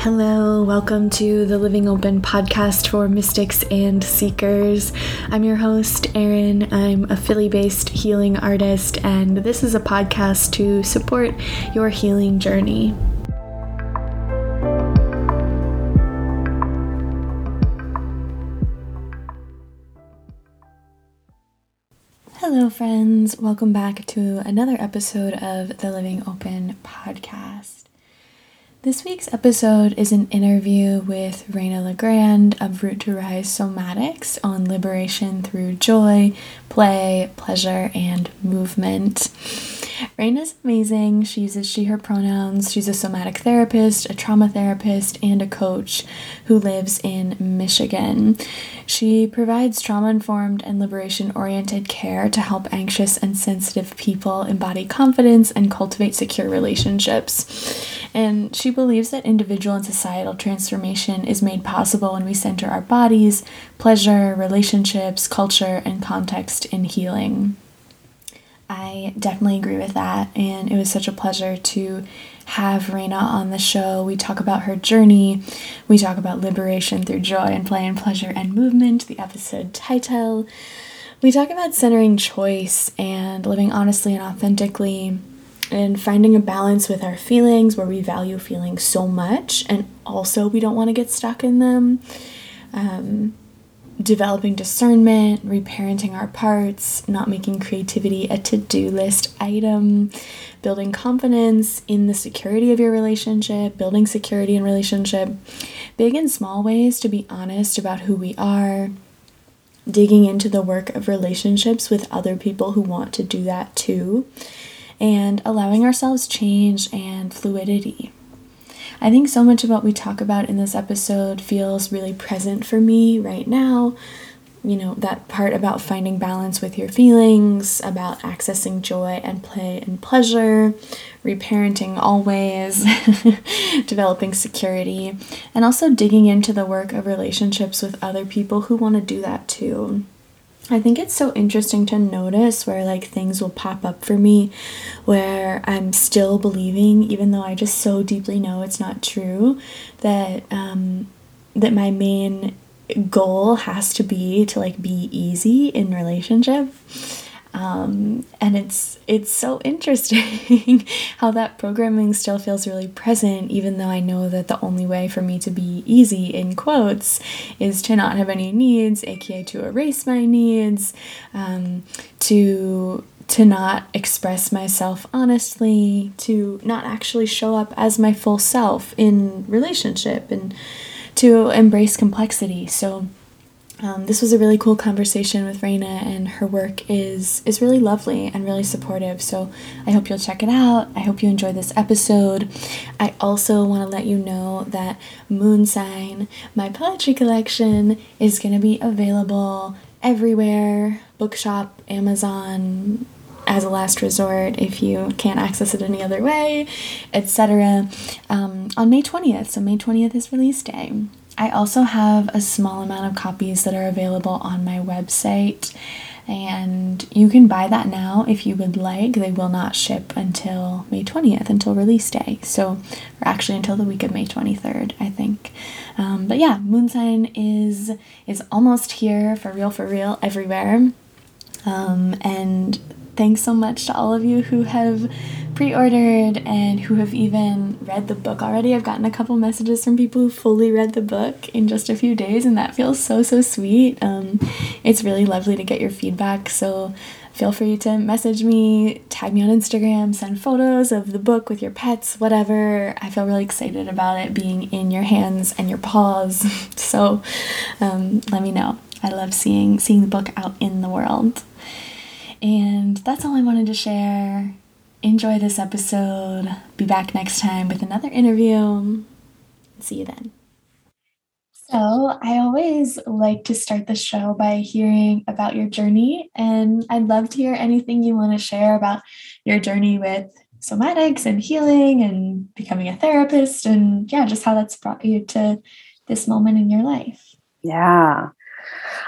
Hello, welcome to the Living Open podcast for mystics and seekers. I'm your host, Erin. I'm a Philly based healing artist, and this is a podcast to support your healing journey. Hello, friends. Welcome back to another episode of the Living Open podcast. This week's episode is an interview with Raina Legrand of Root to Rise Somatics on liberation through joy, play, pleasure, and movement. Raina's amazing. She uses she, her pronouns. She's a somatic therapist, a trauma therapist, and a coach who lives in Michigan. She provides trauma informed and liberation oriented care to help anxious and sensitive people embody confidence and cultivate secure relationships. And she believes that individual and societal transformation is made possible when we center our bodies, pleasure, relationships, culture, and context in healing. I definitely agree with that, and it was such a pleasure to have Raina on the show. We talk about her journey, we talk about liberation through joy and play and pleasure and movement, the episode title. We talk about centering choice and living honestly and authentically, and finding a balance with our feelings where we value feelings so much and also we don't want to get stuck in them. Um, developing discernment, reparenting our parts, not making creativity a to do list item, building confidence in the security of your relationship, building security in relationship, big and small ways to be honest about who we are, digging into the work of relationships with other people who want to do that too, and allowing ourselves change and fluidity. I think so much of what we talk about in this episode feels really present for me right now. You know, that part about finding balance with your feelings, about accessing joy and play and pleasure, reparenting always, developing security, and also digging into the work of relationships with other people who want to do that too. I think it's so interesting to notice where like things will pop up for me where I'm still believing, even though I just so deeply know it's not true, that um, that my main goal has to be to like be easy in relationship um, and it's it's so interesting how that programming still feels really present even though i know that the only way for me to be easy in quotes is to not have any needs aka to erase my needs um, to to not express myself honestly to not actually show up as my full self in relationship and to embrace complexity. So um, this was a really cool conversation with Raina, and her work is is really lovely and really supportive. So I hope you'll check it out. I hope you enjoy this episode. I also want to let you know that Moon Sign, my poetry collection, is going to be available everywhere: bookshop, Amazon, as a last resort if you can't access it any other way, etc. Um, on May 20th. So, May 20th is release day. I also have a small amount of copies that are available on my website, and you can buy that now if you would like. They will not ship until May 20th, until release day. So, or actually until the week of May 23rd, I think. Um, but yeah, Moon Sign is is almost here for real, for real, everywhere. Um, and thanks so much to all of you who have pre ordered and who have even read the book already. I've gotten a couple messages from people who fully read the book in just a few days, and that feels so, so sweet. Um, it's really lovely to get your feedback. So feel free to message me, tag me on Instagram, send photos of the book with your pets, whatever. I feel really excited about it being in your hands and your paws. so um, let me know. I love seeing seeing the book out in the world. And that's all I wanted to share. Enjoy this episode. Be back next time with another interview. See you then. So, I always like to start the show by hearing about your journey, and I'd love to hear anything you want to share about your journey with somatics and healing and becoming a therapist, and yeah, just how that's brought you to this moment in your life. Yeah.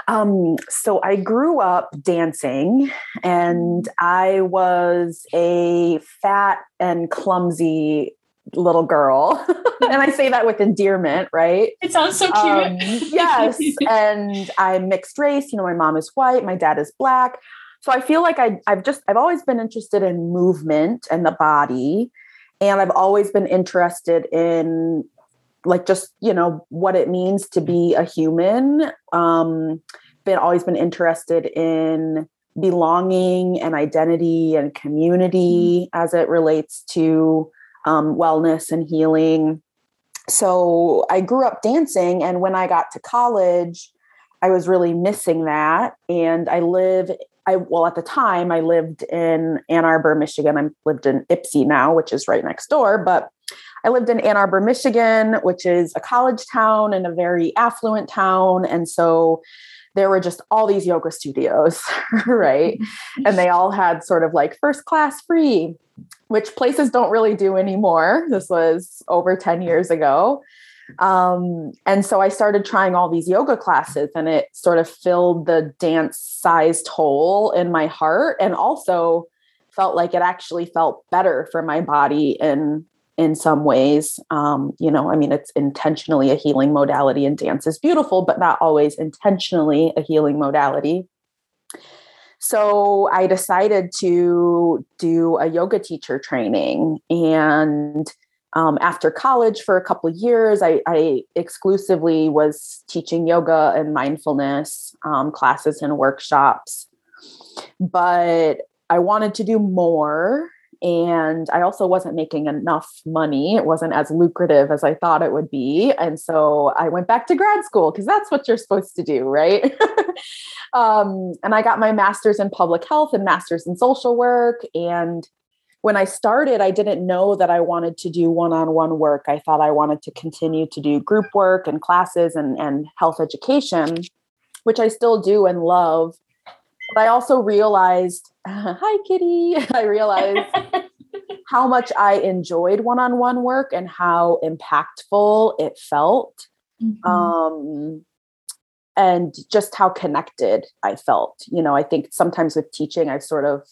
Um, so I grew up dancing and I was a fat and clumsy little girl. and I say that with endearment, right? It sounds so cute. Um, yes. and I'm mixed race. You know, my mom is white, my dad is black. So I feel like I, I've just, I've always been interested in movement and the body. And I've always been interested in like just, you know, what it means to be a human. Um, been always been interested in belonging and identity and community mm-hmm. as it relates to um, wellness and healing. So I grew up dancing, and when I got to college, I was really missing that. And I live, I well at the time I lived in Ann Arbor, Michigan. I lived in Ypsi now, which is right next door, but I lived in Ann Arbor, Michigan, which is a college town and a very affluent town. And so there were just all these yoga studios, right? and they all had sort of like first class free, which places don't really do anymore. This was over 10 years ago. Um, and so I started trying all these yoga classes, and it sort of filled the dance sized hole in my heart and also felt like it actually felt better for my body and in some ways. Um, you know, I mean, it's intentionally a healing modality, and dance is beautiful, but not always intentionally a healing modality. So I decided to do a yoga teacher training. And um, after college, for a couple of years, I, I exclusively was teaching yoga and mindfulness um, classes and workshops. But I wanted to do more and I also wasn't making enough money. It wasn't as lucrative as I thought it would be. And so I went back to grad school because that's what you're supposed to do, right? um, and I got my master's in public health and master's in social work. And when I started, I didn't know that I wanted to do one on one work. I thought I wanted to continue to do group work and classes and, and health education, which I still do and love. But I also realized hi kitty. I realized how much i enjoyed one-on-one work and how impactful it felt mm-hmm. um, and just how connected i felt you know i think sometimes with teaching i sort of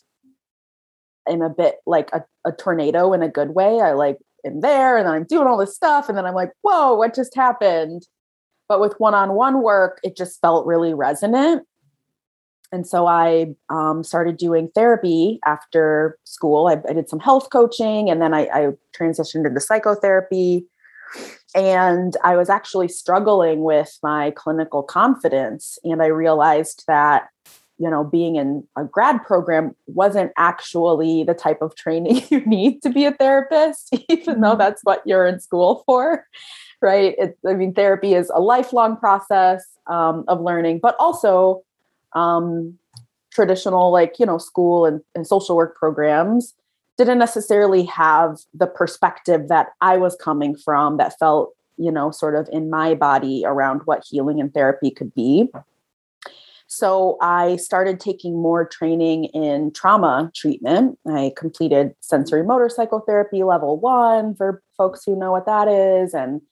am a bit like a, a tornado in a good way. I like am there and then i'm doing all this stuff and then i'm like whoa what just happened? But with one-on-one work it just felt really resonant and so I um, started doing therapy after school. I, I, did some health coaching and then I, I transitioned into psychotherapy. And I was actually struggling with my clinical confidence. And I realized that, you know, being in a grad program wasn't actually the type of training you need to be a therapist, even though mm-hmm. that's what you're in school for. Right. It, I mean, therapy is a lifelong process um, of learning, but also um, traditional like you know school and, and social work programs didn't necessarily have the perspective that i was coming from that felt you know sort of in my body around what healing and therapy could be. So i started taking more training in trauma treatment. I completed sensorimotor psychotherapy level one for folks who know what that is and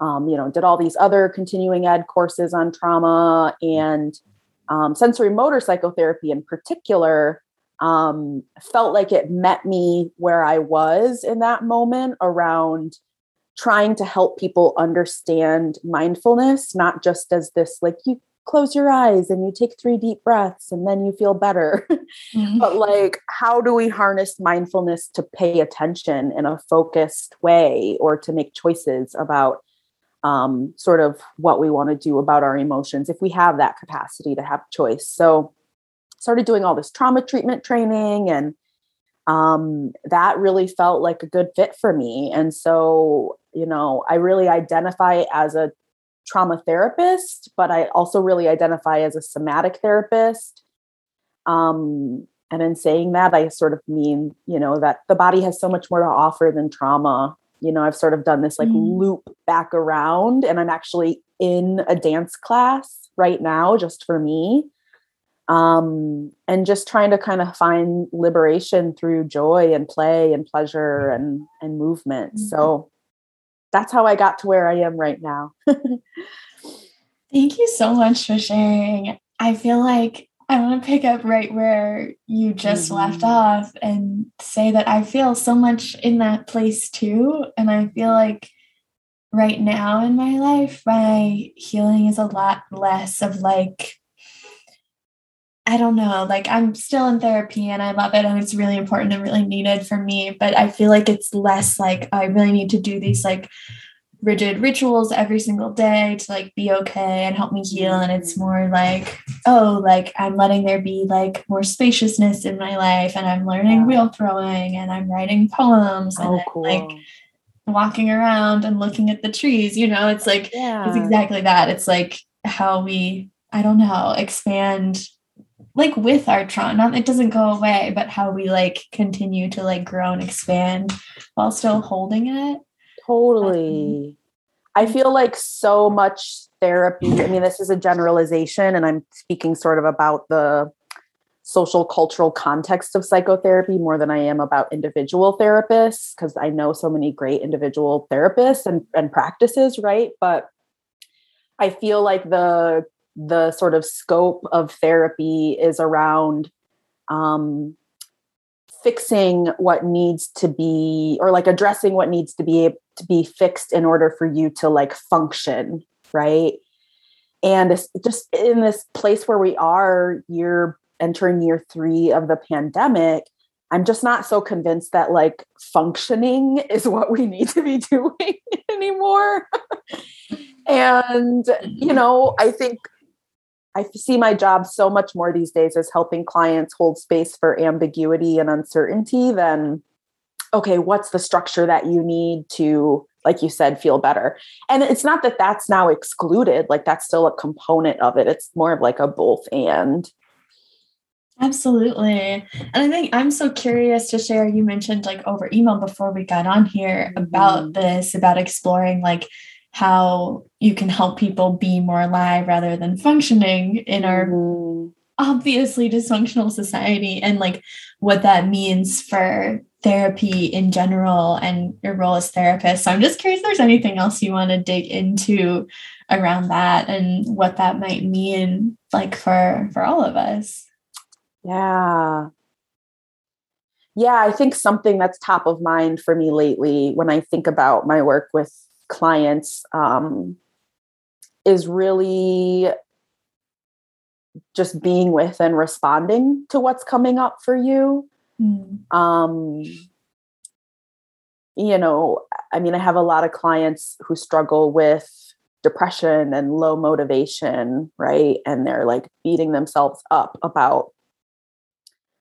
um, you know did all these other continuing ed courses on trauma and um, sensorimotor psychotherapy in particular um, felt like it met me where I was in that moment around trying to help people understand mindfulness, not just as this like you close your eyes and you take three deep breaths and then you feel better, mm-hmm. but like how do we harness mindfulness to pay attention in a focused way or to make choices about um, sort of what we want to do about our emotions if we have that capacity to have choice. So, started doing all this trauma treatment training, and um, that really felt like a good fit for me. And so, you know, I really identify as a trauma therapist, but I also really identify as a somatic therapist. Um, and in saying that, I sort of mean, you know, that the body has so much more to offer than trauma you know i've sort of done this like mm. loop back around and i'm actually in a dance class right now just for me um, and just trying to kind of find liberation through joy and play and pleasure and and movement mm-hmm. so that's how i got to where i am right now thank you so much for sharing i feel like I want to pick up right where you just mm-hmm. left off and say that I feel so much in that place too. And I feel like right now in my life, my healing is a lot less of like, I don't know, like I'm still in therapy and I love it and it's really important and really needed for me. But I feel like it's less like I really need to do these like rigid rituals every single day to like be okay and help me heal and it's mm-hmm. more like oh like i'm letting there be like more spaciousness in my life and i'm learning yeah. wheel throwing and i'm writing poems oh, and cool. like walking around and looking at the trees you know it's like yeah. it's exactly that it's like how we i don't know expand like with our trauma not it doesn't go away but how we like continue to like grow and expand while still holding it Totally. I mm. feel like so much therapy. I mean, this is a generalization, and I'm speaking sort of about the social cultural context of psychotherapy more than I am about individual therapists, because I know so many great individual therapists and, and practices, right? But I feel like the the sort of scope of therapy is around um, fixing what needs to be or like addressing what needs to be to be fixed in order for you to like function right? And it's just in this place where we are year entering year three of the pandemic i'm just not so convinced that like functioning is what we need to be doing anymore. And you mm-hmm. know i think I see my job so much more these days as helping clients hold space for ambiguity and uncertainty than, okay, what's the structure that you need to, like you said, feel better? And it's not that that's now excluded, like that's still a component of it. It's more of like a both and. Absolutely. And I think I'm so curious to share. You mentioned like over email before we got on here about mm-hmm. this, about exploring like how you can help people be more alive rather than functioning in our mm. obviously dysfunctional society and like what that means for therapy in general and your role as therapist. So I'm just curious if there's anything else you want to dig into around that and what that might mean like for for all of us. Yeah. Yeah, I think something that's top of mind for me lately when I think about my work with clients um, is really just being with and responding to what's coming up for you. Mm. Um, you know, I mean, I have a lot of clients who struggle with depression and low motivation, right? And they're like beating themselves up about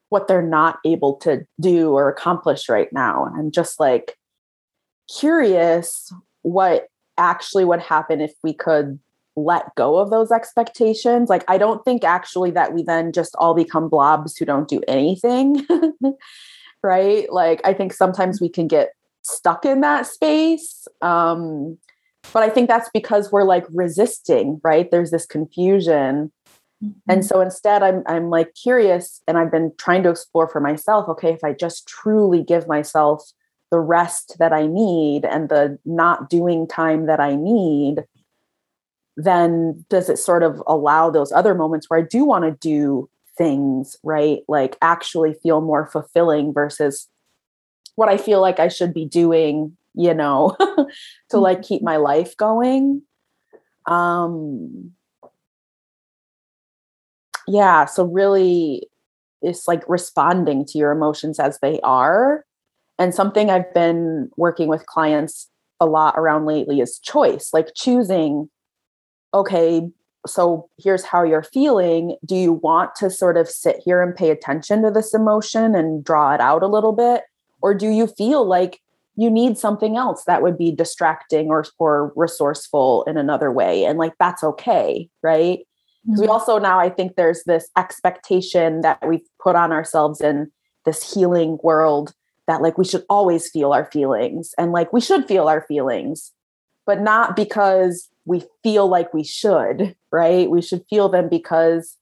what they're not able to do or accomplish right now. And I'm just like curious what actually would happen if we could let go of those expectations. Like, I don't think actually that we then just all become blobs who don't do anything. right. Like, I think sometimes we can get stuck in that space. Um, but I think that's because we're like resisting, right? There's this confusion. Mm-hmm. And so instead I'm I'm like curious and I've been trying to explore for myself, okay, if I just truly give myself the rest that I need and the not doing time that I need, then does it sort of allow those other moments where I do want to do things, right? Like actually feel more fulfilling versus what I feel like I should be doing, you know, to like keep my life going. Um yeah, so really it's like responding to your emotions as they are and something I've been working with clients a lot around lately is choice, like choosing, okay, so here's how you're feeling. Do you want to sort of sit here and pay attention to this emotion and draw it out a little bit? Or do you feel like you need something else that would be distracting or, or resourceful in another way? And like that's okay, right? Because mm-hmm. we also now, I think there's this expectation that we've put on ourselves in this healing world that like we should always feel our feelings and like we should feel our feelings but not because we feel like we should right we should feel them because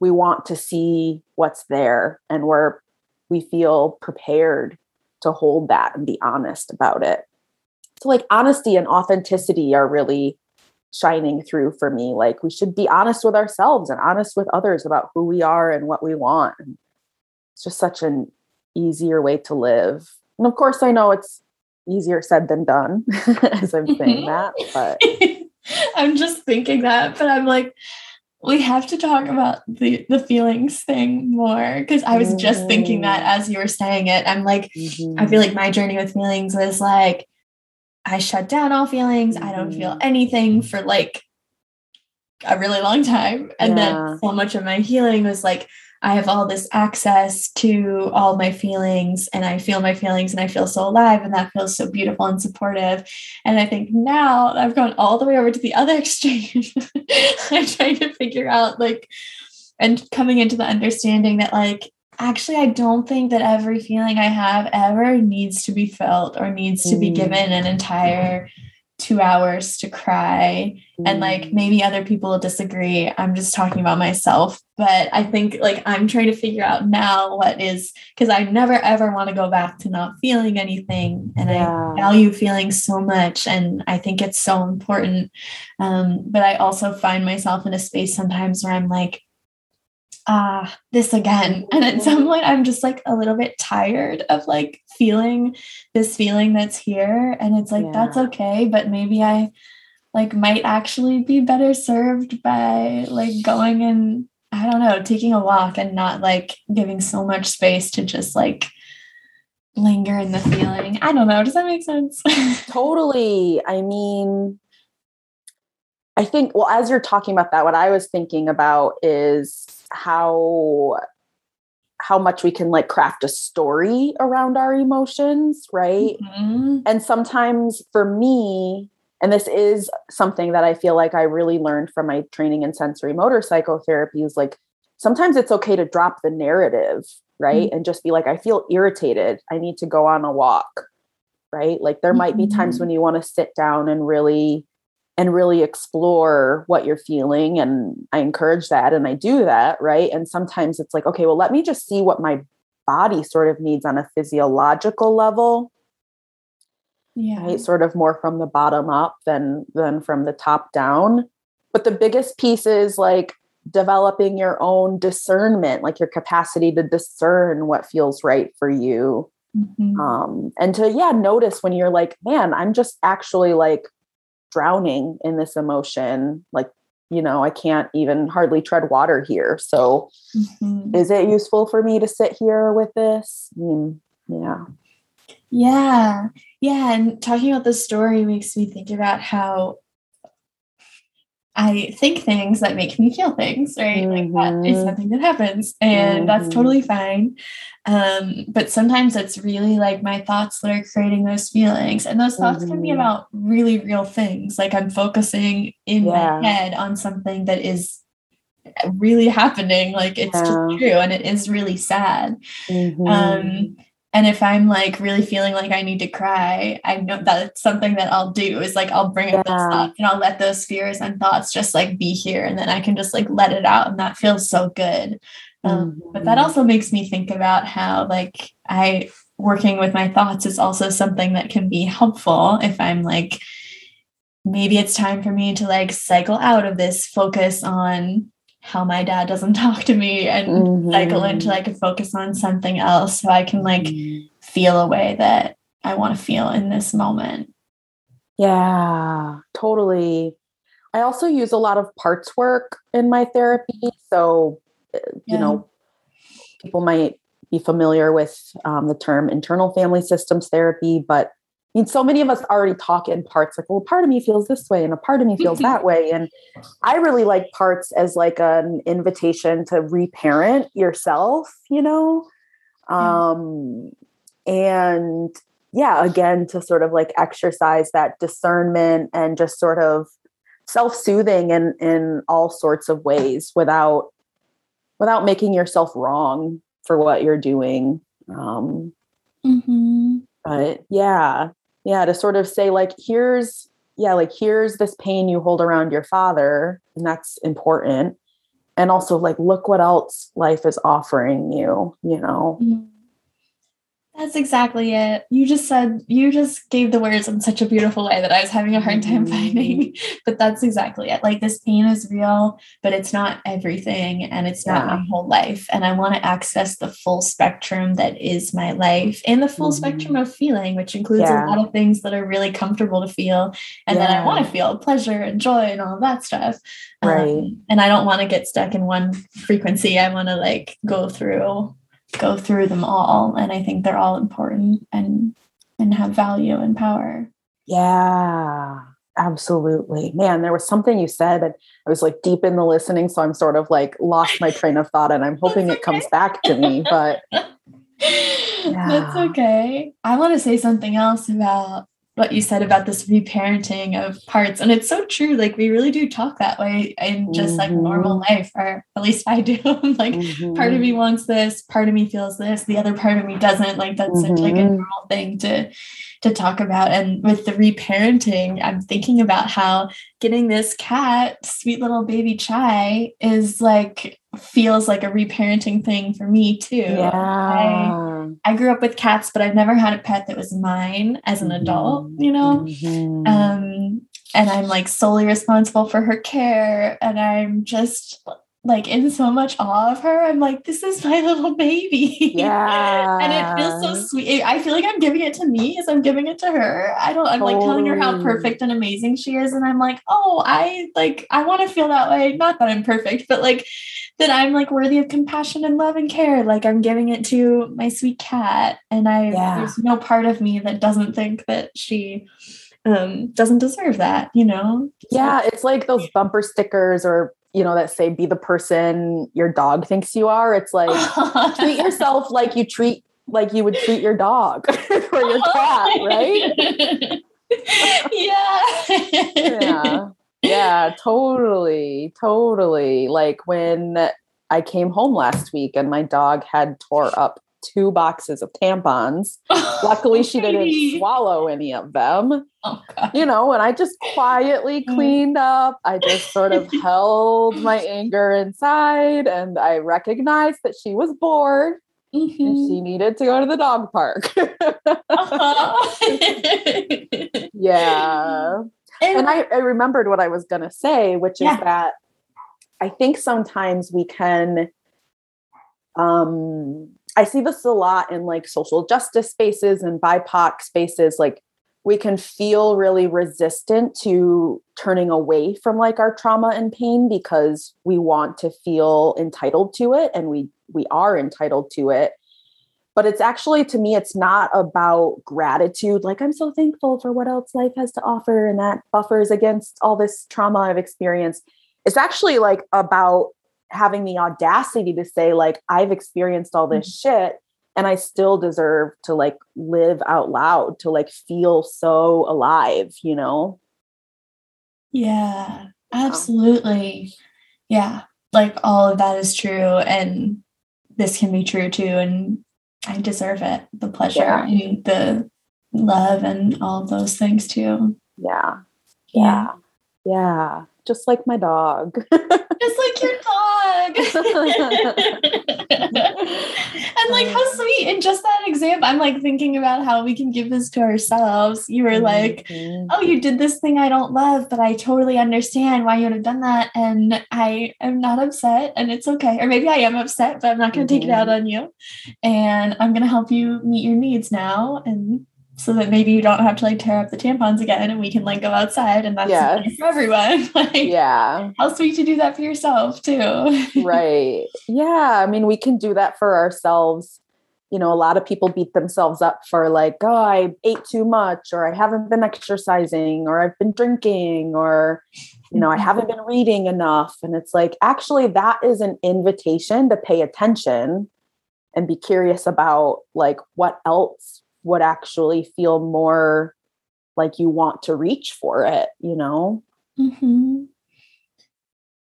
we want to see what's there and we're we feel prepared to hold that and be honest about it so like honesty and authenticity are really shining through for me. Like we should be honest with ourselves and honest with others about who we are and what we want. It's just such an easier way to live. And of course, I know it's easier said than done as I'm saying that, but I'm just thinking that, but I'm like, we have to talk about the the feelings thing more because I was just mm-hmm. thinking that mm-hmm. as you were saying it. I'm like, mm-hmm. I feel like my journey with feelings was like I shut down all feelings. Mm-hmm. I don't feel mm-hmm. anything for like a really long time. And yeah. then so much of my healing was like I have all this access to all my feelings and I feel my feelings and I feel so alive and that feels so beautiful and supportive. And I think now I've gone all the way over to the other extreme. I'm trying to figure out like and coming into the understanding that like actually I don't think that every feeling I have ever needs to be felt or needs to be mm. given an entire two hours to cry and like mm. maybe other people will disagree i'm just talking about myself but i think like i'm trying to figure out now what is because i never ever want to go back to not feeling anything and yeah. i value feeling so much and i think it's so important um, but i also find myself in a space sometimes where i'm like ah, this again. And at some point, I'm just like a little bit tired of like feeling this feeling that's here. And it's like, yeah. that's okay. But maybe I like might actually be better served by like going and I don't know, taking a walk and not like giving so much space to just like linger in the feeling. I don't know. Does that make sense? totally. I mean, I think, well, as you're talking about that, what I was thinking about is how how much we can like craft a story around our emotions, right? Mm-hmm. And sometimes for me, and this is something that I feel like I really learned from my training in sensorimotor psychotherapy is like sometimes it's okay to drop the narrative, right? Mm-hmm. And just be like, I feel irritated. I need to go on a walk, right? Like there might be times mm-hmm. when you want to sit down and really and really explore what you're feeling and i encourage that and i do that right? And sometimes it's like okay well let me just see what my body sort of needs on a physiological level. Yeah. Right? sort of more from the bottom up than than from the top down. But the biggest piece is like developing your own discernment like your capacity to discern what feels right for you. Mm-hmm. um and to yeah notice when you're like man i'm just actually like drowning in this emotion like you know i can't even hardly tread water here. So mm-hmm. is it useful for me to sit here with this? I mean, yeah. Yeah. Yeah and talking about the story makes me think about how I think things that make me feel things, right? Mm-hmm. Like that is mm-hmm. something that happens, and mm-hmm. that's totally fine. Um, but sometimes it's really like my thoughts that are creating those feelings, and those thoughts mm-hmm. can be mm-hmm. about really real things. Like I'm focusing in yeah. my head on something that is really happening, like it's yeah. just true, and it is really sad. Um, mm-hmm. And if I'm like really feeling like I need to cry, I know that's something that I'll do is like I'll bring up yeah. those thoughts and I'll let those fears and thoughts just like be here and then I can just like let it out and that feels so good. Um, mm-hmm. But that mm-hmm. also makes me think about how like I working with my thoughts is also something that can be helpful if I'm like maybe it's time for me to like cycle out of this focus on how my dad doesn't talk to me and mm-hmm. cycle into like a focus on something else so I can like feel a way that I want to feel in this moment. Yeah, totally. I also use a lot of parts work in my therapy. So, uh, you yeah. know, people might be familiar with um, the term internal family systems therapy, but I mean, so many of us already talk in parts like, well, part of me feels this way and a part of me feels that way. And I really like parts as like an invitation to reparent yourself, you know? Um, and yeah, again, to sort of like exercise that discernment and just sort of self-soothing in in all sorts of ways without without making yourself wrong for what you're doing. Um, mm-hmm. But yeah, yeah to sort of say like here's yeah like here's this pain you hold around your father and that's important and also like look what else life is offering you you know mm-hmm. That's exactly it. You just said, you just gave the words in such a beautiful way that I was having a hard time mm-hmm. finding. But that's exactly it. Like this pain is real, but it's not everything and it's not yeah. my whole life. And I want to access the full spectrum that is my life and the full mm-hmm. spectrum of feeling, which includes yeah. a lot of things that are really comfortable to feel and yeah. then I want to feel pleasure and joy and all of that stuff. Right. Um, and I don't want to get stuck in one frequency. I want to like go through go through them all and i think they're all important and and have value and power. Yeah absolutely. Man there was something you said and i was like deep in the listening so i'm sort of like lost my train of thought and i'm hoping it comes back to me but yeah. that's okay. I want to say something else about what you said about this reparenting of parts and it's so true like we really do talk that way in just mm-hmm. like normal life or at least i do like mm-hmm. part of me mm-hmm. wants this part of me feels this the other part of me doesn't like that's mm-hmm. such like a mm-hmm. normal thing to to talk about and with the reparenting i'm thinking about how getting this cat sweet little baby chai is like feels like a reparenting thing for me too. Yeah. I, I grew up with cats, but I've never had a pet that was mine as an adult, you know? Mm-hmm. Um, and I'm like solely responsible for her care. And I'm just like in so much awe of her. I'm like, this is my little baby. Yeah. and it feels so sweet. I feel like I'm giving it to me as I'm giving it to her. I don't, I'm totally. like telling her how perfect and amazing she is. And I'm like, oh, I like, I want to feel that way. Not that I'm perfect, but like that I'm like worthy of compassion and love and care. Like I'm giving it to my sweet cat. And I, yeah. there's no part of me that doesn't think that she, um, doesn't deserve that, you know? Yeah, it's like those bumper stickers or you know, that say be the person your dog thinks you are. It's like treat yourself like you treat like you would treat your dog or your cat, right? yeah. yeah. Yeah, totally. Totally. Like when I came home last week and my dog had tore up two boxes of tampons. Luckily, she didn't swallow any of them. Oh, you know, and I just quietly mm. cleaned up. I just sort of held my anger inside and I recognized that she was bored. Mm-hmm. And she needed to go to the dog park. uh-huh. yeah. And, and I, I, remembered what I was going to say, which yeah. is that I think sometimes we can um I see this a lot in like social justice spaces and BIPOC spaces. Like we can feel really resistant to turning away from like our trauma and pain because we want to feel entitled to it and we we are entitled to it but it's actually to me it's not about gratitude like i'm so thankful for what else life has to offer and that buffers against all this trauma i've experienced it's actually like about having the audacity to say like i've experienced all this mm-hmm. shit and i still deserve to like live out loud to like feel so alive you know? Yeah absolutely. Yeah like all of that is true and this can be true too and i deserve it. The pleasure yeah. and the love and all of those things too. Yeah. Yeah. Yeah, yeah. just like my dog just like your dog. and like how sweet in just that example i'm like thinking about how we can give this to ourselves you were like mm-hmm. oh you did this thing i don't love but i totally understand why you would have done that and i am not upset and it's okay or maybe i am upset but i'm not going to mm-hmm. take it out mm-hmm. on you and i'm going to help you meet your needs now and so that maybe you don't have to like tear up the tampons again and we can like go outside and that's yes. for everyone. like, yeah. How sweet to do that for yourself too. right. Yeah. I mean, we can do that for ourselves. You know, a lot of people beat themselves up for like, oh, I ate too much, or I haven't been exercising, or I've been drinking, or, you know, I haven't been reading enough. And it's like, actually, that is an invitation to pay attention and be curious about like what else would actually feel more like you want to reach for it, you know? Mm-hmm.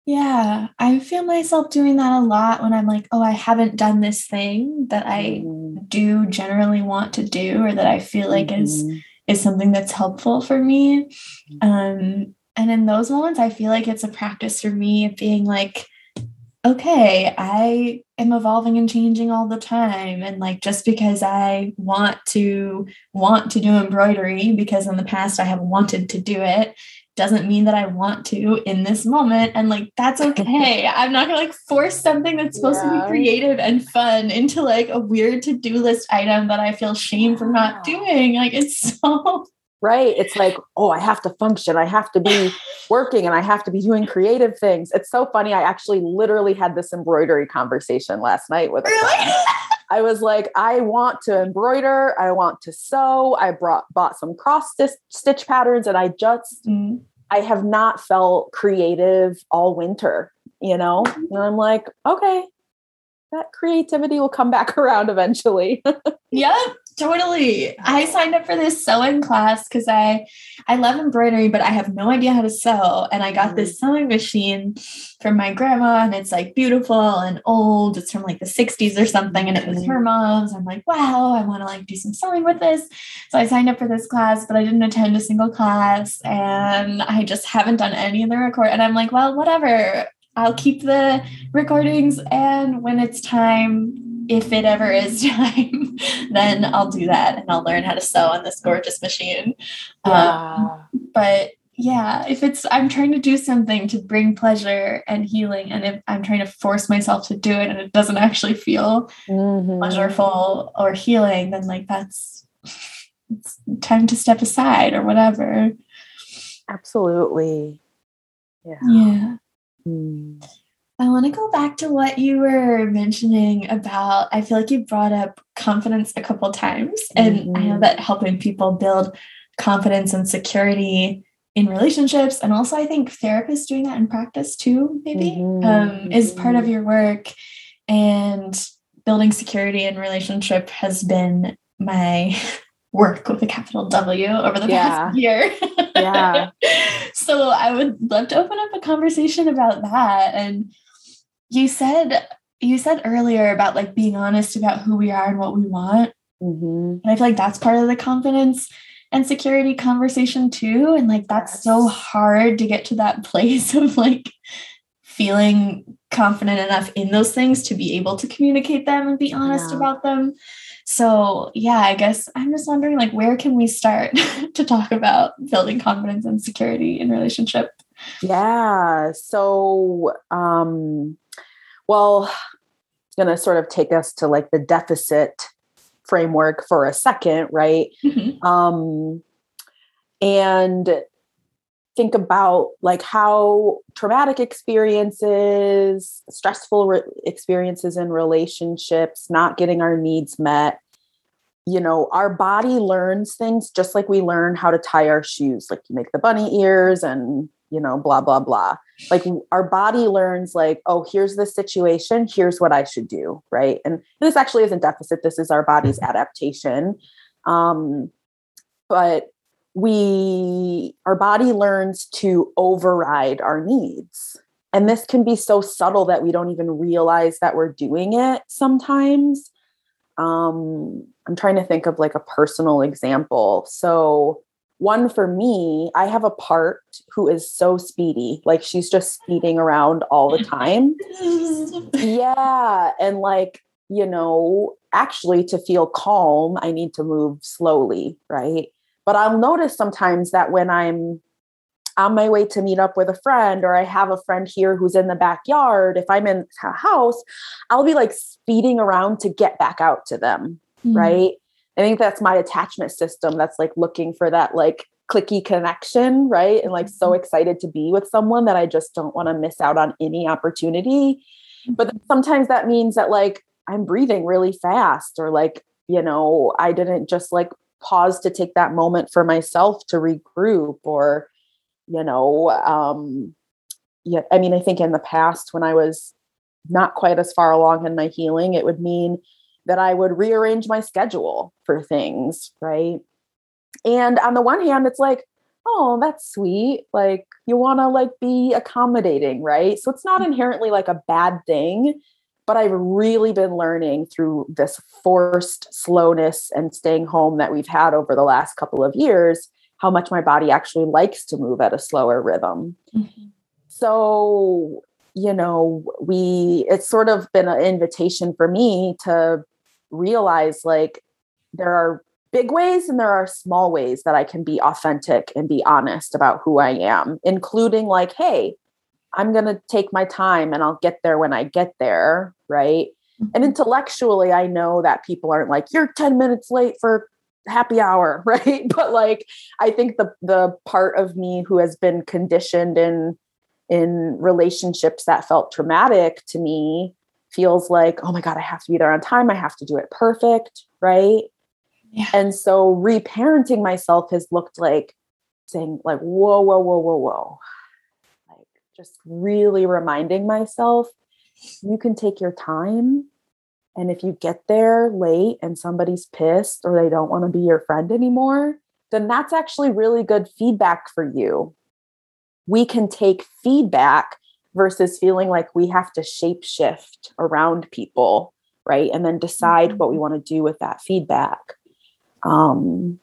Yeah, I feel myself doing that a lot when I'm like, oh, I haven't done this thing that I mm-hmm. do generally want to do or that I feel like mm-hmm. is is something that's helpful for me. Mm-hmm. Um, and in those moments, I feel like it's a practice for me of being like, okay, I am evolving and changing all the time. And like just because I want to want to do embroidery because in the past I have wanted to do it doesn't mean that I want to in this moment. And like, that's okay. I'm not gonna like force something that's supposed yeah. to be creative and fun into like a weird to do list item that I feel shame for not doing. Like, it's so. Right. It's like, oh, I have to function. I have to be working and I have to be doing creative things. It's so funny. I actually literally had this embroidery conversation last night with really? I was like, I want to embroider, I want to sew. I brought bought some cross stitch patterns, and I just mm. I have not felt creative all winter, you know? And I'm like, okay, that creativity will come back around eventually. yep. Totally. I signed up for this sewing class because I I love embroidery, but I have no idea how to sew. And I got mm-hmm. this sewing machine from my grandma, and it's like beautiful and old. It's from like the 60s or something, and it was her mm-hmm. mom's. I'm like, wow, I want to like do some sewing with this. So I signed up for this class, but I didn't attend a single class, and I just haven't done any of the record. And I'm like, well, whatever. I'll keep the recordings, and when it's time, if it ever is time, then I'll do that and I'll learn how to sew on this gorgeous machine. Yeah. Um, but yeah, if it's, I'm trying to do something to bring pleasure and healing, and if I'm trying to force myself to do it and it doesn't actually feel mm-hmm. pleasureful or healing, then like that's it's time to step aside or whatever. Absolutely. Yeah. Yeah. Mm. I want to go back to what you were mentioning about. I feel like you brought up confidence a couple times, and mm-hmm. I know mm-hmm. that helping people build confidence and security in relationships, and also I think therapists doing that in practice too, maybe, mm-hmm. um, is part of mm-hmm. your work. And building security in relationship has been my work with a capital W over the yeah. past year. yeah. so I would love to open up a conversation about that and you said you said earlier about like being honest about who we are and what we want mm-hmm. and i feel like that's part of the confidence and security conversation too and like that's yes. so hard to get to that place of like feeling confident enough in those things to be able to communicate them and be honest yeah. about them so yeah i guess i'm just wondering like where can we start to talk about building confidence and security in relationship yeah so um well, it's going to sort of take us to like the deficit framework for a second, right? Mm-hmm. Um, and think about like how traumatic experiences, stressful re- experiences in relationships, not getting our needs met, you know, our body learns things just like we learn how to tie our shoes. Like you make the bunny ears and you know, blah, blah, blah. Like our body learns, like, oh, here's the situation, here's what I should do. Right. And this actually isn't deficit, this is our body's adaptation. Um, but we, our body learns to override our needs. And this can be so subtle that we don't even realize that we're doing it sometimes. Um, I'm trying to think of like a personal example. So, one for me, I have a part who is so speedy. Like she's just speeding around all the time. yeah. And like, you know, actually to feel calm, I need to move slowly. Right. But I'll notice sometimes that when I'm on my way to meet up with a friend or I have a friend here who's in the backyard, if I'm in a house, I'll be like speeding around to get back out to them. Mm-hmm. Right. I think that's my attachment system that's like looking for that like clicky connection, right? And like so mm-hmm. excited to be with someone that I just don't want to miss out on any opportunity. But sometimes that means that like I'm breathing really fast or like, you know, I didn't just like pause to take that moment for myself to regroup or, you know, um, yeah, I mean, I think in the past when I was not quite as far along in my healing, it would mean that I would rearrange my schedule for things, right? And on the one hand, it's like, oh, that's sweet. Like you want to like be accommodating, right? So it's not mm-hmm. inherently like a bad thing, but I've really been learning through this forced slowness and staying home that we've had over the last couple of years how much my body actually likes to move at a slower rhythm. Mm-hmm. So you know, we, it's sort of been an invitation for me to realize like there are big ways and there are small ways that I can be authentic and be honest about who I am, including like, hey, I'm going to take my time and I'll get there when I get there. Right. Mm-hmm. And intellectually, I know that people aren't like, you're 10 minutes late for happy hour. Right. But like, I think the, the part of me who has been conditioned in, in relationships that felt traumatic to me feels like, oh my God, I have to be there on time. I have to do it perfect. Right. Yeah. And so reparenting myself has looked like saying, like, whoa, whoa, whoa, whoa, whoa. Like just really reminding myself, you can take your time. And if you get there late and somebody's pissed or they don't want to be your friend anymore, then that's actually really good feedback for you. We can take feedback versus feeling like we have to shape shift around people, right? And then decide mm-hmm. what we mm-hmm. want to do with that feedback. Um,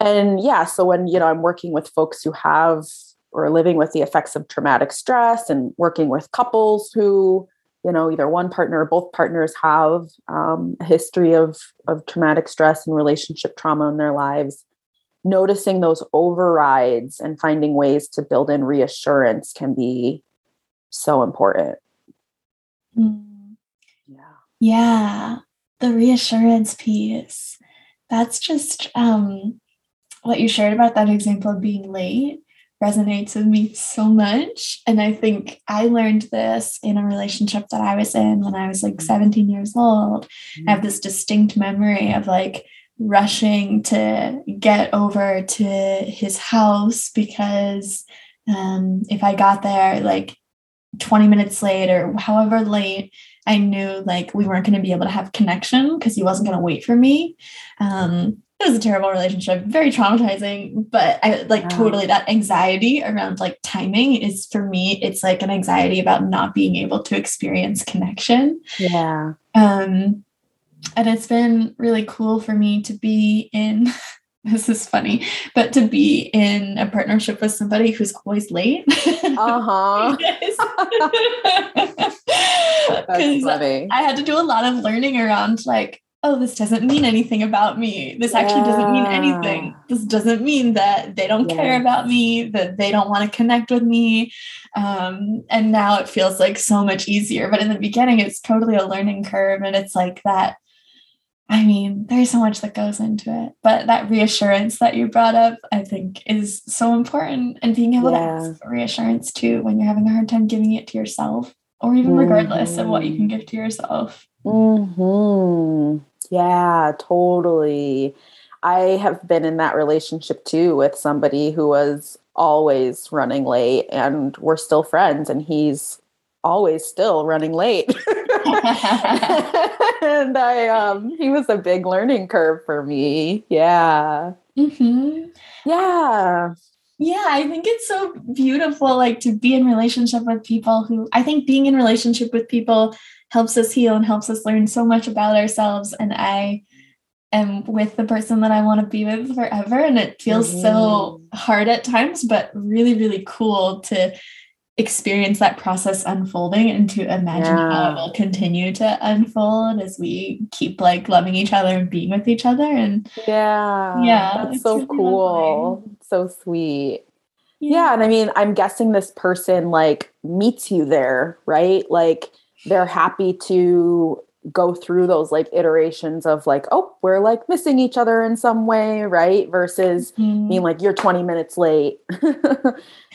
and yeah, so when you know I'm working with folks who have or living with the effects of traumatic stress, and working with couples who you know either one partner or both partners have um, a history of of traumatic stress and relationship trauma in their lives noticing those overrides and finding ways to build in reassurance can be so important. Mm. Yeah. Yeah. The reassurance piece that's just um, what you shared about that example of being late resonates with me so much. And I think I learned this in a relationship that I was in when I was like mm-hmm. 17 years old. Mm-hmm. I have this distinct memory of like rushing to get over to his house because um, if I got there like 20 minutes late or however late, I knew like we weren't going to be able to have connection because he wasn't going to wait for me. Um, it was a terrible relationship, very traumatizing, but I like wow. totally that anxiety around like timing is for me, it's like an anxiety about not being able to experience connection. Yeah. Um, and it's been really cool for me to be in this is funny, but to be in a partnership with somebody who's always late. Uh-huh. That's funny. I had to do a lot of learning around like, oh, this doesn't mean anything about me. This actually yeah. doesn't mean anything. This doesn't mean that they don't yeah. care about me, that they don't want to connect with me. Um, and now it feels like so much easier. But in the beginning, it's totally a learning curve. And it's like that I mean, there's so much that goes into it, but that reassurance that you brought up, I think, is so important. And being able yeah. to ask for reassurance too when you're having a hard time giving it to yourself, or even regardless mm-hmm. of what you can give to yourself. Hmm. Yeah. Totally. I have been in that relationship too with somebody who was always running late, and we're still friends, and he's always still running late. and I um he was a big learning curve for me. Yeah. Mm-hmm. Yeah. Yeah, I think it's so beautiful like to be in relationship with people who I think being in relationship with people helps us heal and helps us learn so much about ourselves and I am with the person that I want to be with forever and it feels mm-hmm. so hard at times but really really cool to experience that process unfolding and to imagine yeah. how it will continue to unfold as we keep like loving each other and being with each other and yeah yeah that's so really cool lovely. so sweet yeah. yeah and i mean i'm guessing this person like meets you there right like they're happy to go through those like iterations of like oh we're like missing each other in some way right versus mm-hmm. being like you're 20 minutes late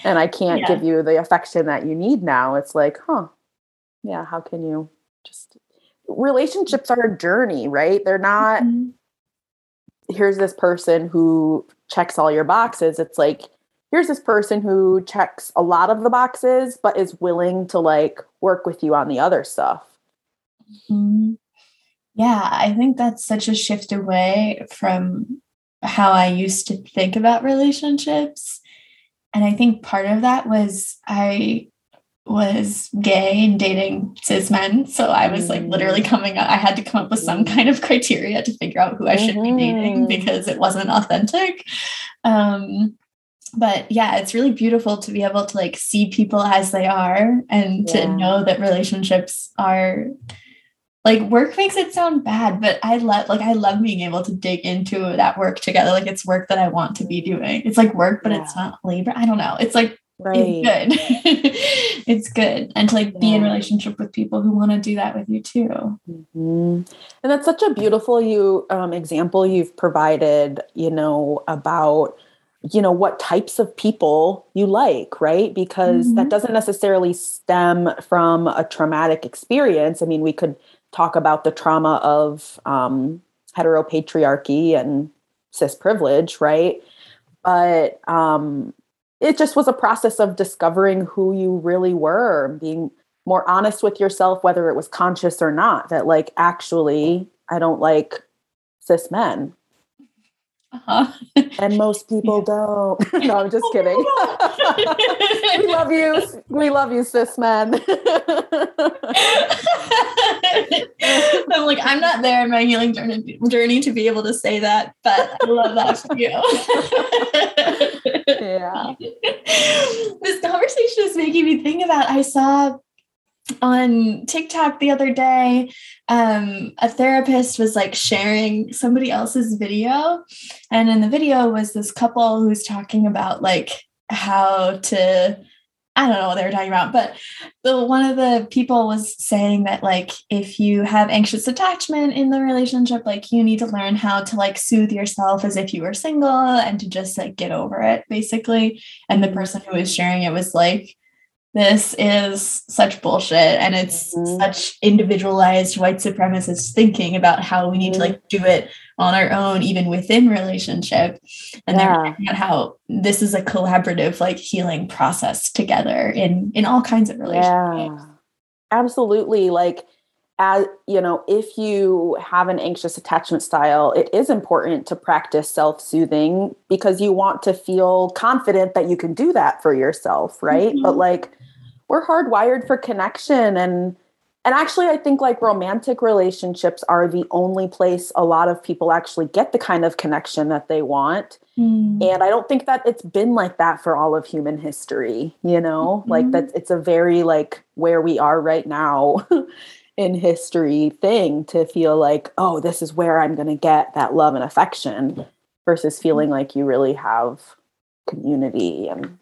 and i can't yeah. give you the affection that you need now it's like huh yeah how can you just relationships are a journey right they're not mm-hmm. here's this person who checks all your boxes it's like here's this person who checks a lot of the boxes but is willing to like work with you on the other stuff Mm-hmm. Yeah, I think that's such a shift away from how I used to think about relationships. And I think part of that was I was gay and dating cis men. So I was like literally mm. coming up, I had to come up with some kind of criteria to figure out who I should be dating mm-hmm. because it wasn't authentic. Um, but yeah, it's really beautiful to be able to like see people as they are and yeah. to know that relationships are like work makes it sound bad, but I love like I love being able to dig into that work together. Like it's work that I want to be doing. It's like work, but yeah. it's not labor. I don't know. It's like right. it's good. it's good. And to like yeah. be in relationship with people who want to do that with you too. Mm-hmm. And that's such a beautiful you um, example you've provided, you know, about you know what types of people you like right because mm-hmm. that doesn't necessarily stem from a traumatic experience i mean we could talk about the trauma of um, heteropatriarchy and cis privilege, right? But um, it just was a process of discovering who you really were, being more honest with yourself, whether it was conscious or not, that like actually I don't like cis men. Uh-huh. and most people don't. no, I'm just kidding. we love you. We love you, cis men. I'm like, I'm not there in my healing journey, journey to be able to say that, but I love that for you. yeah. This conversation is making me think about I saw on TikTok the other day, um, a therapist was like sharing somebody else's video. And in the video was this couple who's talking about like how to, I don't know what they were talking about, but the one of the people was saying that like if you have anxious attachment in the relationship, like you need to learn how to like soothe yourself as if you were single and to just like get over it, basically. And the person who was sharing it was like, this is such bullshit and it's mm-hmm. such individualized white supremacist thinking about how we need to like do it on our own even within relationship and yeah. how this is a collaborative like healing process together in in all kinds of relationships yeah. absolutely like as you know if you have an anxious attachment style it is important to practice self-soothing because you want to feel confident that you can do that for yourself right mm-hmm. but like we're hardwired for connection and and actually i think like romantic relationships are the only place a lot of people actually get the kind of connection that they want mm. and i don't think that it's been like that for all of human history you know mm-hmm. like that it's a very like where we are right now in history thing to feel like oh this is where i'm going to get that love and affection versus feeling like you really have community and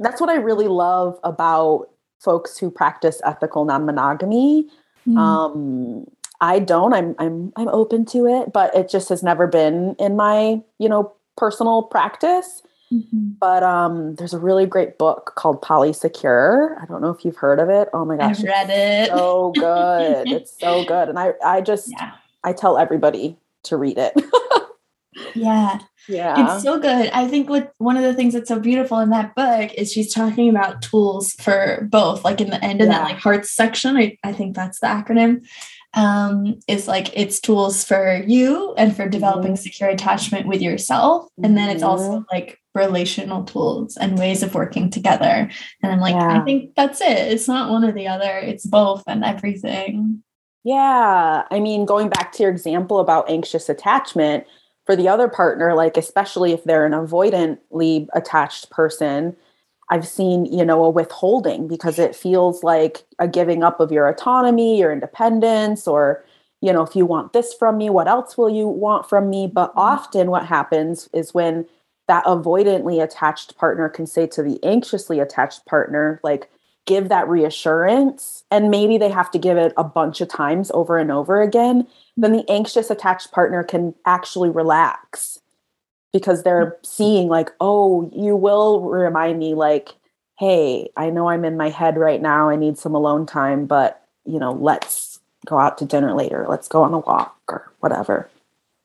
that's what I really love about folks who practice ethical non-monogamy. Mm. Um, I don't. I'm I'm I'm open to it, but it just has never been in my, you know, personal practice. Mm-hmm. But um, there's a really great book called Polysecure. I don't know if you've heard of it. Oh my gosh, I've read it. So good. it's so good, and I I just yeah. I tell everybody to read it. yeah, yeah. It's so good. I think what one of the things that's so beautiful in that book is she's talking about tools for both, like in the end of yeah. that like hearts section. I, I think that's the acronym. Um, is like it's tools for you and for developing mm-hmm. secure attachment with yourself. And then it's also mm-hmm. like relational tools and ways of working together. And I'm like, yeah. I think that's it. It's not one or the other, it's both and everything. Yeah. I mean, going back to your example about anxious attachment, for the other partner like especially if they're an avoidantly attached person i've seen you know a withholding because it feels like a giving up of your autonomy your independence or you know if you want this from me what else will you want from me but mm-hmm. often what happens is when that avoidantly attached partner can say to the anxiously attached partner like give that reassurance and maybe they have to give it a bunch of times over and over again then the anxious attached partner can actually relax because they're seeing like oh you will remind me like hey i know i'm in my head right now i need some alone time but you know let's go out to dinner later let's go on a walk or whatever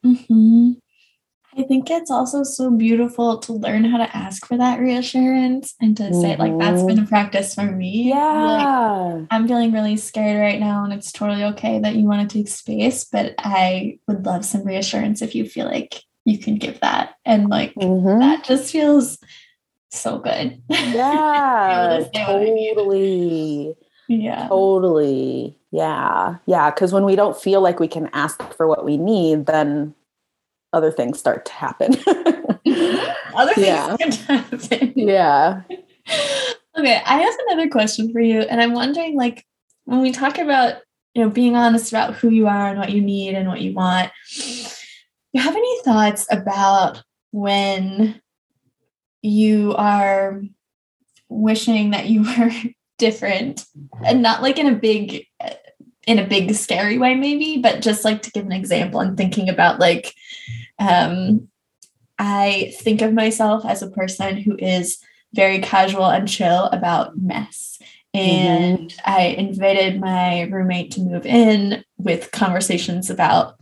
mm-hmm. I think it's also so beautiful to learn how to ask for that reassurance and to mm-hmm. say, like, that's been a practice for me. Yeah. Like, I'm feeling really scared right now, and it's totally okay that you want to take space, but I would love some reassurance if you feel like you can give that. And, like, mm-hmm. that just feels so good. Yeah. totally. Yeah. Totally. Yeah. Yeah. Because when we don't feel like we can ask for what we need, then other things start to happen. other yeah. things can happen. Yeah. okay, I have another question for you, and I'm wondering, like, when we talk about you know being honest about who you are and what you need and what you want, you have any thoughts about when you are wishing that you were different and not like in a big in a big scary way maybe but just like to give an example and thinking about like um i think of myself as a person who is very casual and chill about mess and mm-hmm. i invited my roommate to move in with conversations about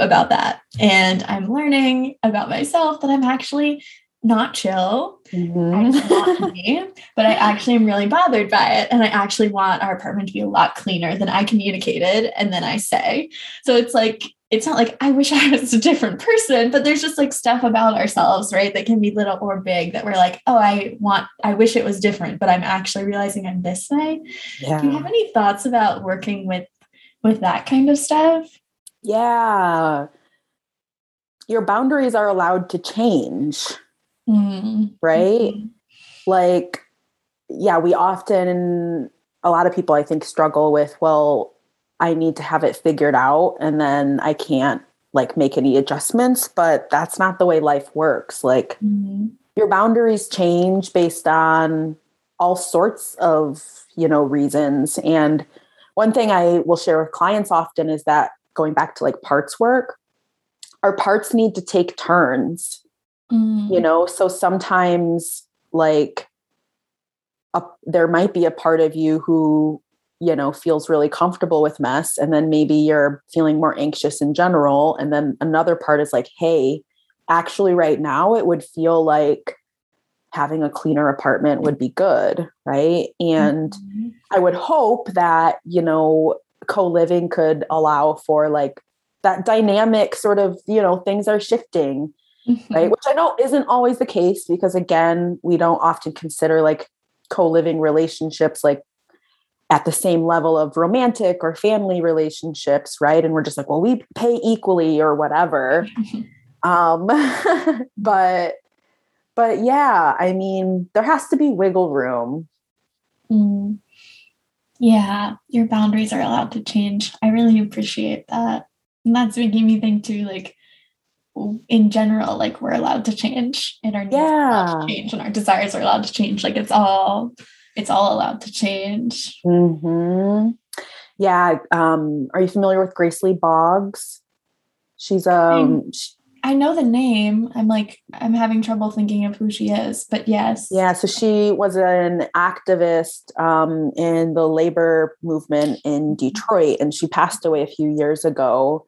about that and i'm learning about myself that i'm actually not chill. Mm-hmm. me, but I actually am really bothered by it. And I actually want our apartment to be a lot cleaner than I communicated and then I say. So it's like, it's not like I wish I was a different person, but there's just like stuff about ourselves, right? That can be little or big that we're like, oh, I want, I wish it was different, but I'm actually realizing I'm this way. Yeah. Do you have any thoughts about working with with that kind of stuff? Yeah. Your boundaries are allowed to change mm-hmm. right? Mm-hmm. Like, yeah, we often, a lot of people I think struggle with, well, I need to have it figured out and then I can't like make any adjustments, but that's not the way life works. Like, mm-hmm. your boundaries change based on all sorts of, you know, reasons. And one thing I will share with clients often is that going back to like parts work, our parts need to take turns Mm. You know, so sometimes like a, there might be a part of you who, you know, feels really comfortable with mess. And then maybe you're feeling more anxious in general. And then another part is like, hey, actually, right now, it would feel like having a cleaner apartment would be good. Right. And mm-hmm. I would hope that, you know, co living could allow for like that dynamic sort of, you know, things are shifting mm-hmm. right? Which I know isn't always the case because, again, we don't often consider like co living relationships like at the same level of romantic or family relationships, right? And we're just like, well, we pay equally or whatever. um, but but yeah, I mean, there has to be wiggle room. Mm. Yeah, your boundaries are allowed to change. I really appreciate that. And that's making me think too, like in general, like we're allowed to change and our needs yeah. are allowed to change and our desires are allowed to change. Like it's all it's all allowed to change. Mm-hmm. Yeah. Um, are you familiar with Grace Lee Boggs? She's um I know the name. I'm like, I'm having trouble thinking of who she is, but yes. Yeah. So she was an activist um, in the labor movement in mm-hmm. Detroit, and she passed away a few years ago.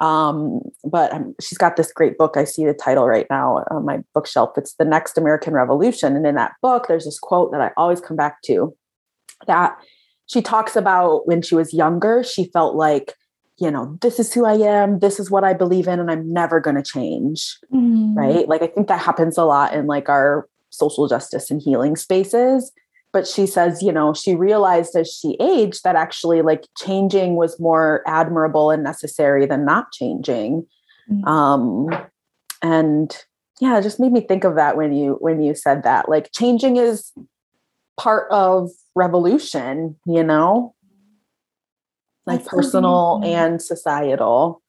Um, but um, she's got this great book. I see the title right now on my bookshelf. It's The Next American Revolution. And in that book, there's this quote that I always come back to that she talks about when she was younger, she felt like, you know, this is who I am, this is what I believe in, and I'm never going to change. Mm-hmm. Right. Like, I think that happens a lot in like our social justice and healing spaces but she says you know she realized as she aged that actually like changing was more admirable and necessary than not changing. Mm-hmm. um and yeah it just made me think of that when you when you said that like changing is part of revolution you know? Like That's personal and societal.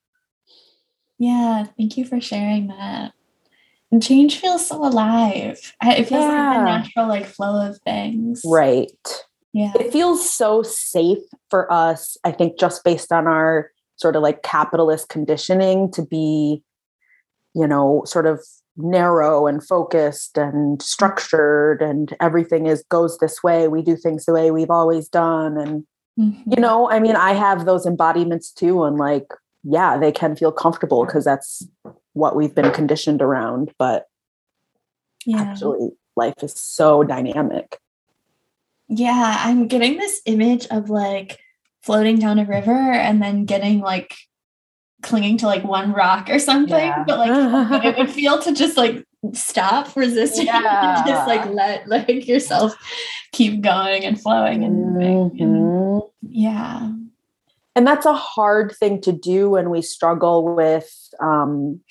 Yeah thank you for sharing that change feels so alive. It feels yeah. like the natural like flow of things. Right. Yeah. It feels so safe for us, I think, just based on our sort of like capitalist conditioning to be, you know, sort of narrow and focused and structured and everything is goes this way. We do things the way we've always done. And mm-hmm. you know, I mean, I have those embodiments too, and like, yeah, they can feel comfortable because that's what we've been conditioned around but yeah. actually life is so dynamic yeah i'm getting this image of like floating down a river and then getting like clinging to like one rock or something yeah. but like it would feel to just like stop resisting yeah. and just like let like yourself keep going and flowing and mm-hmm. and, yeah and that's a hard thing to do when we struggle with um,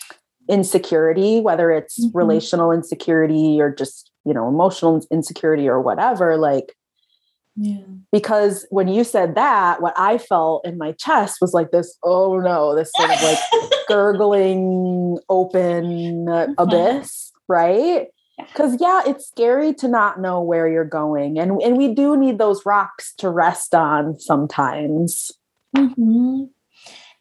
insecurity, whether it's mm-hmm. relational insecurity or just, you know, emotional insecurity or whatever, like yeah. Because when you said that, what I felt in my chest was like this, oh no, this sort of like gurgling open uh-huh. abyss, right? Because yeah, it's scary to not know where you're going. And and we do need those rocks to rest on sometimes. Mm-hmm.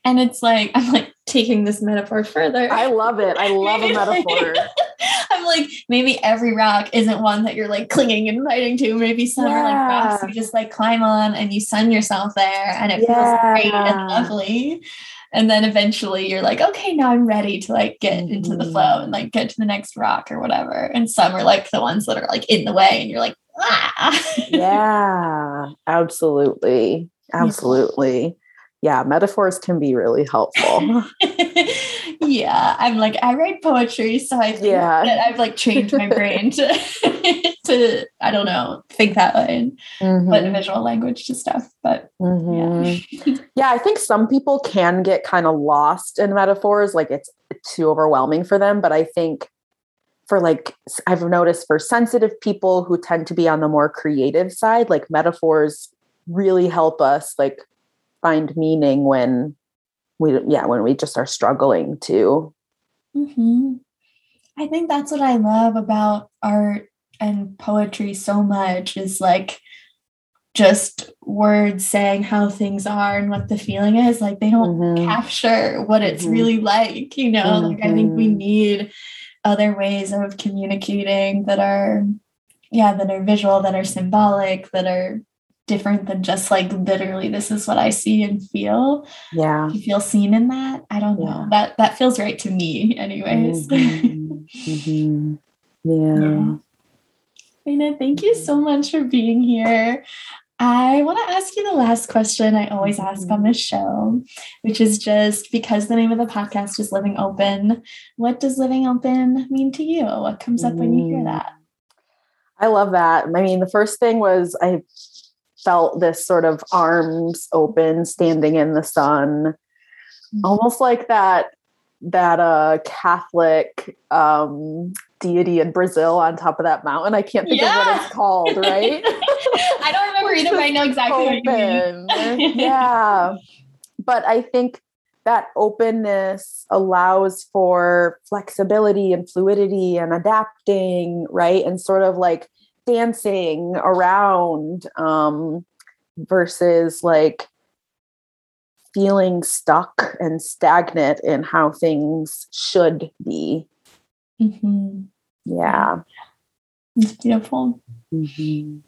And it's like, I'm like taking this metaphor further. I love it. I love a metaphor. I'm like, maybe every rock isn't one that you're like clinging and fighting to. Maybe some yeah. are like rocks you just like climb on and you sun yourself there and it yeah. feels great and lovely. And then eventually you're like, okay, now I'm ready to like get mm-hmm. into the flow mm-hmm. and like get to the next rock or whatever. And some are like the ones that are like in the way and you're like, ah. yeah, absolutely. Absolutely. Yeah. metaphors can be really helpful. yeah, I'm like I write poetry, so I think yeah. that I've like changed my brain to to I don't know think that way and mm-hmm. put visual language to stuff. But mm-hmm. yeah, yeah, I think some people can get kind of lost in metaphors, like it's too overwhelming for them. But I think for like I've noticed for sensitive people who tend to be on the more creative side, like metaphors really help us like find meaning when we yeah when we just are struggling to mm-hmm. i think that's what i love about art and poetry so much is like just words saying how things are and what the feeling is like they don't mm-hmm. capture what it's mm-hmm. really like you know like i think we mm-hmm. need other ways of communicating that are yeah that are visual that are symbolic that are different than just like literally this is what I see and feel. Yeah. You feel seen in that. I don't know. That that feels right to me anyways. Mm-hmm. mm-hmm. Yeah. yeah. thank you so much for being here. I want to ask you the last question I always ask on this show, which is just because the name of the podcast is Living Open. What does living open mean to you? What comes up when you hear mm. that? I love that. I mean, the first thing was I felt this sort of arms open standing in the sun mm-hmm. almost like that that uh catholic um deity in brazil on top of that mountain i can't think yeah. of what it's called right i don't remember either but i know exactly open. what you mean yeah but i think that openness allows for flexibility and fluidity and adapting right and sort of like dancing around um, versus like feeling stuck and stagnant in how things should be. Mm-hmm. Yeah. It's beautiful. Mm-hmm.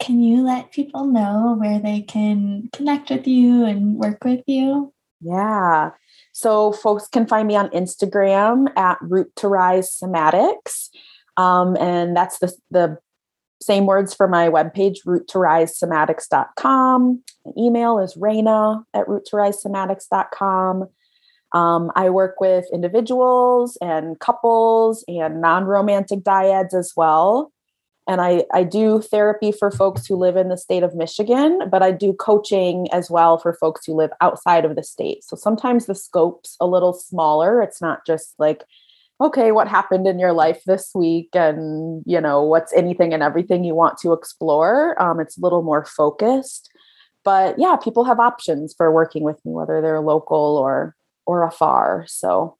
Can you let people know where they can connect with you and work with you? Yeah. So folks can find me on Instagram at Root to Rise Somatics. Um, and that's the, the same words for my webpage, roottorisesomatics.com. Email is Raina at roottorisesomatics.com. Um, I work with individuals and couples and non romantic dyads as well. And I, I do therapy for folks who live in the state of Michigan, but I do coaching as well for folks who live outside of the state. So sometimes the scope's a little smaller. It's not just like okay, what happened in your life this week and, you know, what's anything and everything you want to explore. Um, it's a little more focused. But yeah, people have options for working with me, whether they're local or or afar. So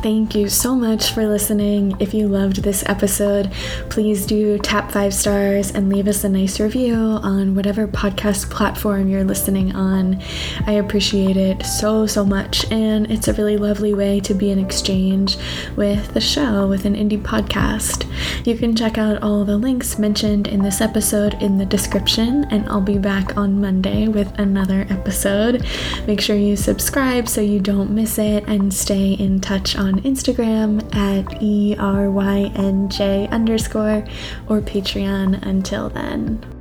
Thank you so much for listening. If you loved this episode, please do tap five stars and leave us a nice review on whatever podcast platform you're listening on. I appreciate it so, so much, and it's a really lovely way to be in exchange with the show, with an indie podcast. You can check out all the links mentioned in this episode in the description, and I'll be back on Monday with another episode. Make sure you subscribe so you don't miss it and stay in touch on on Instagram at ERYNJ underscore or Patreon until then.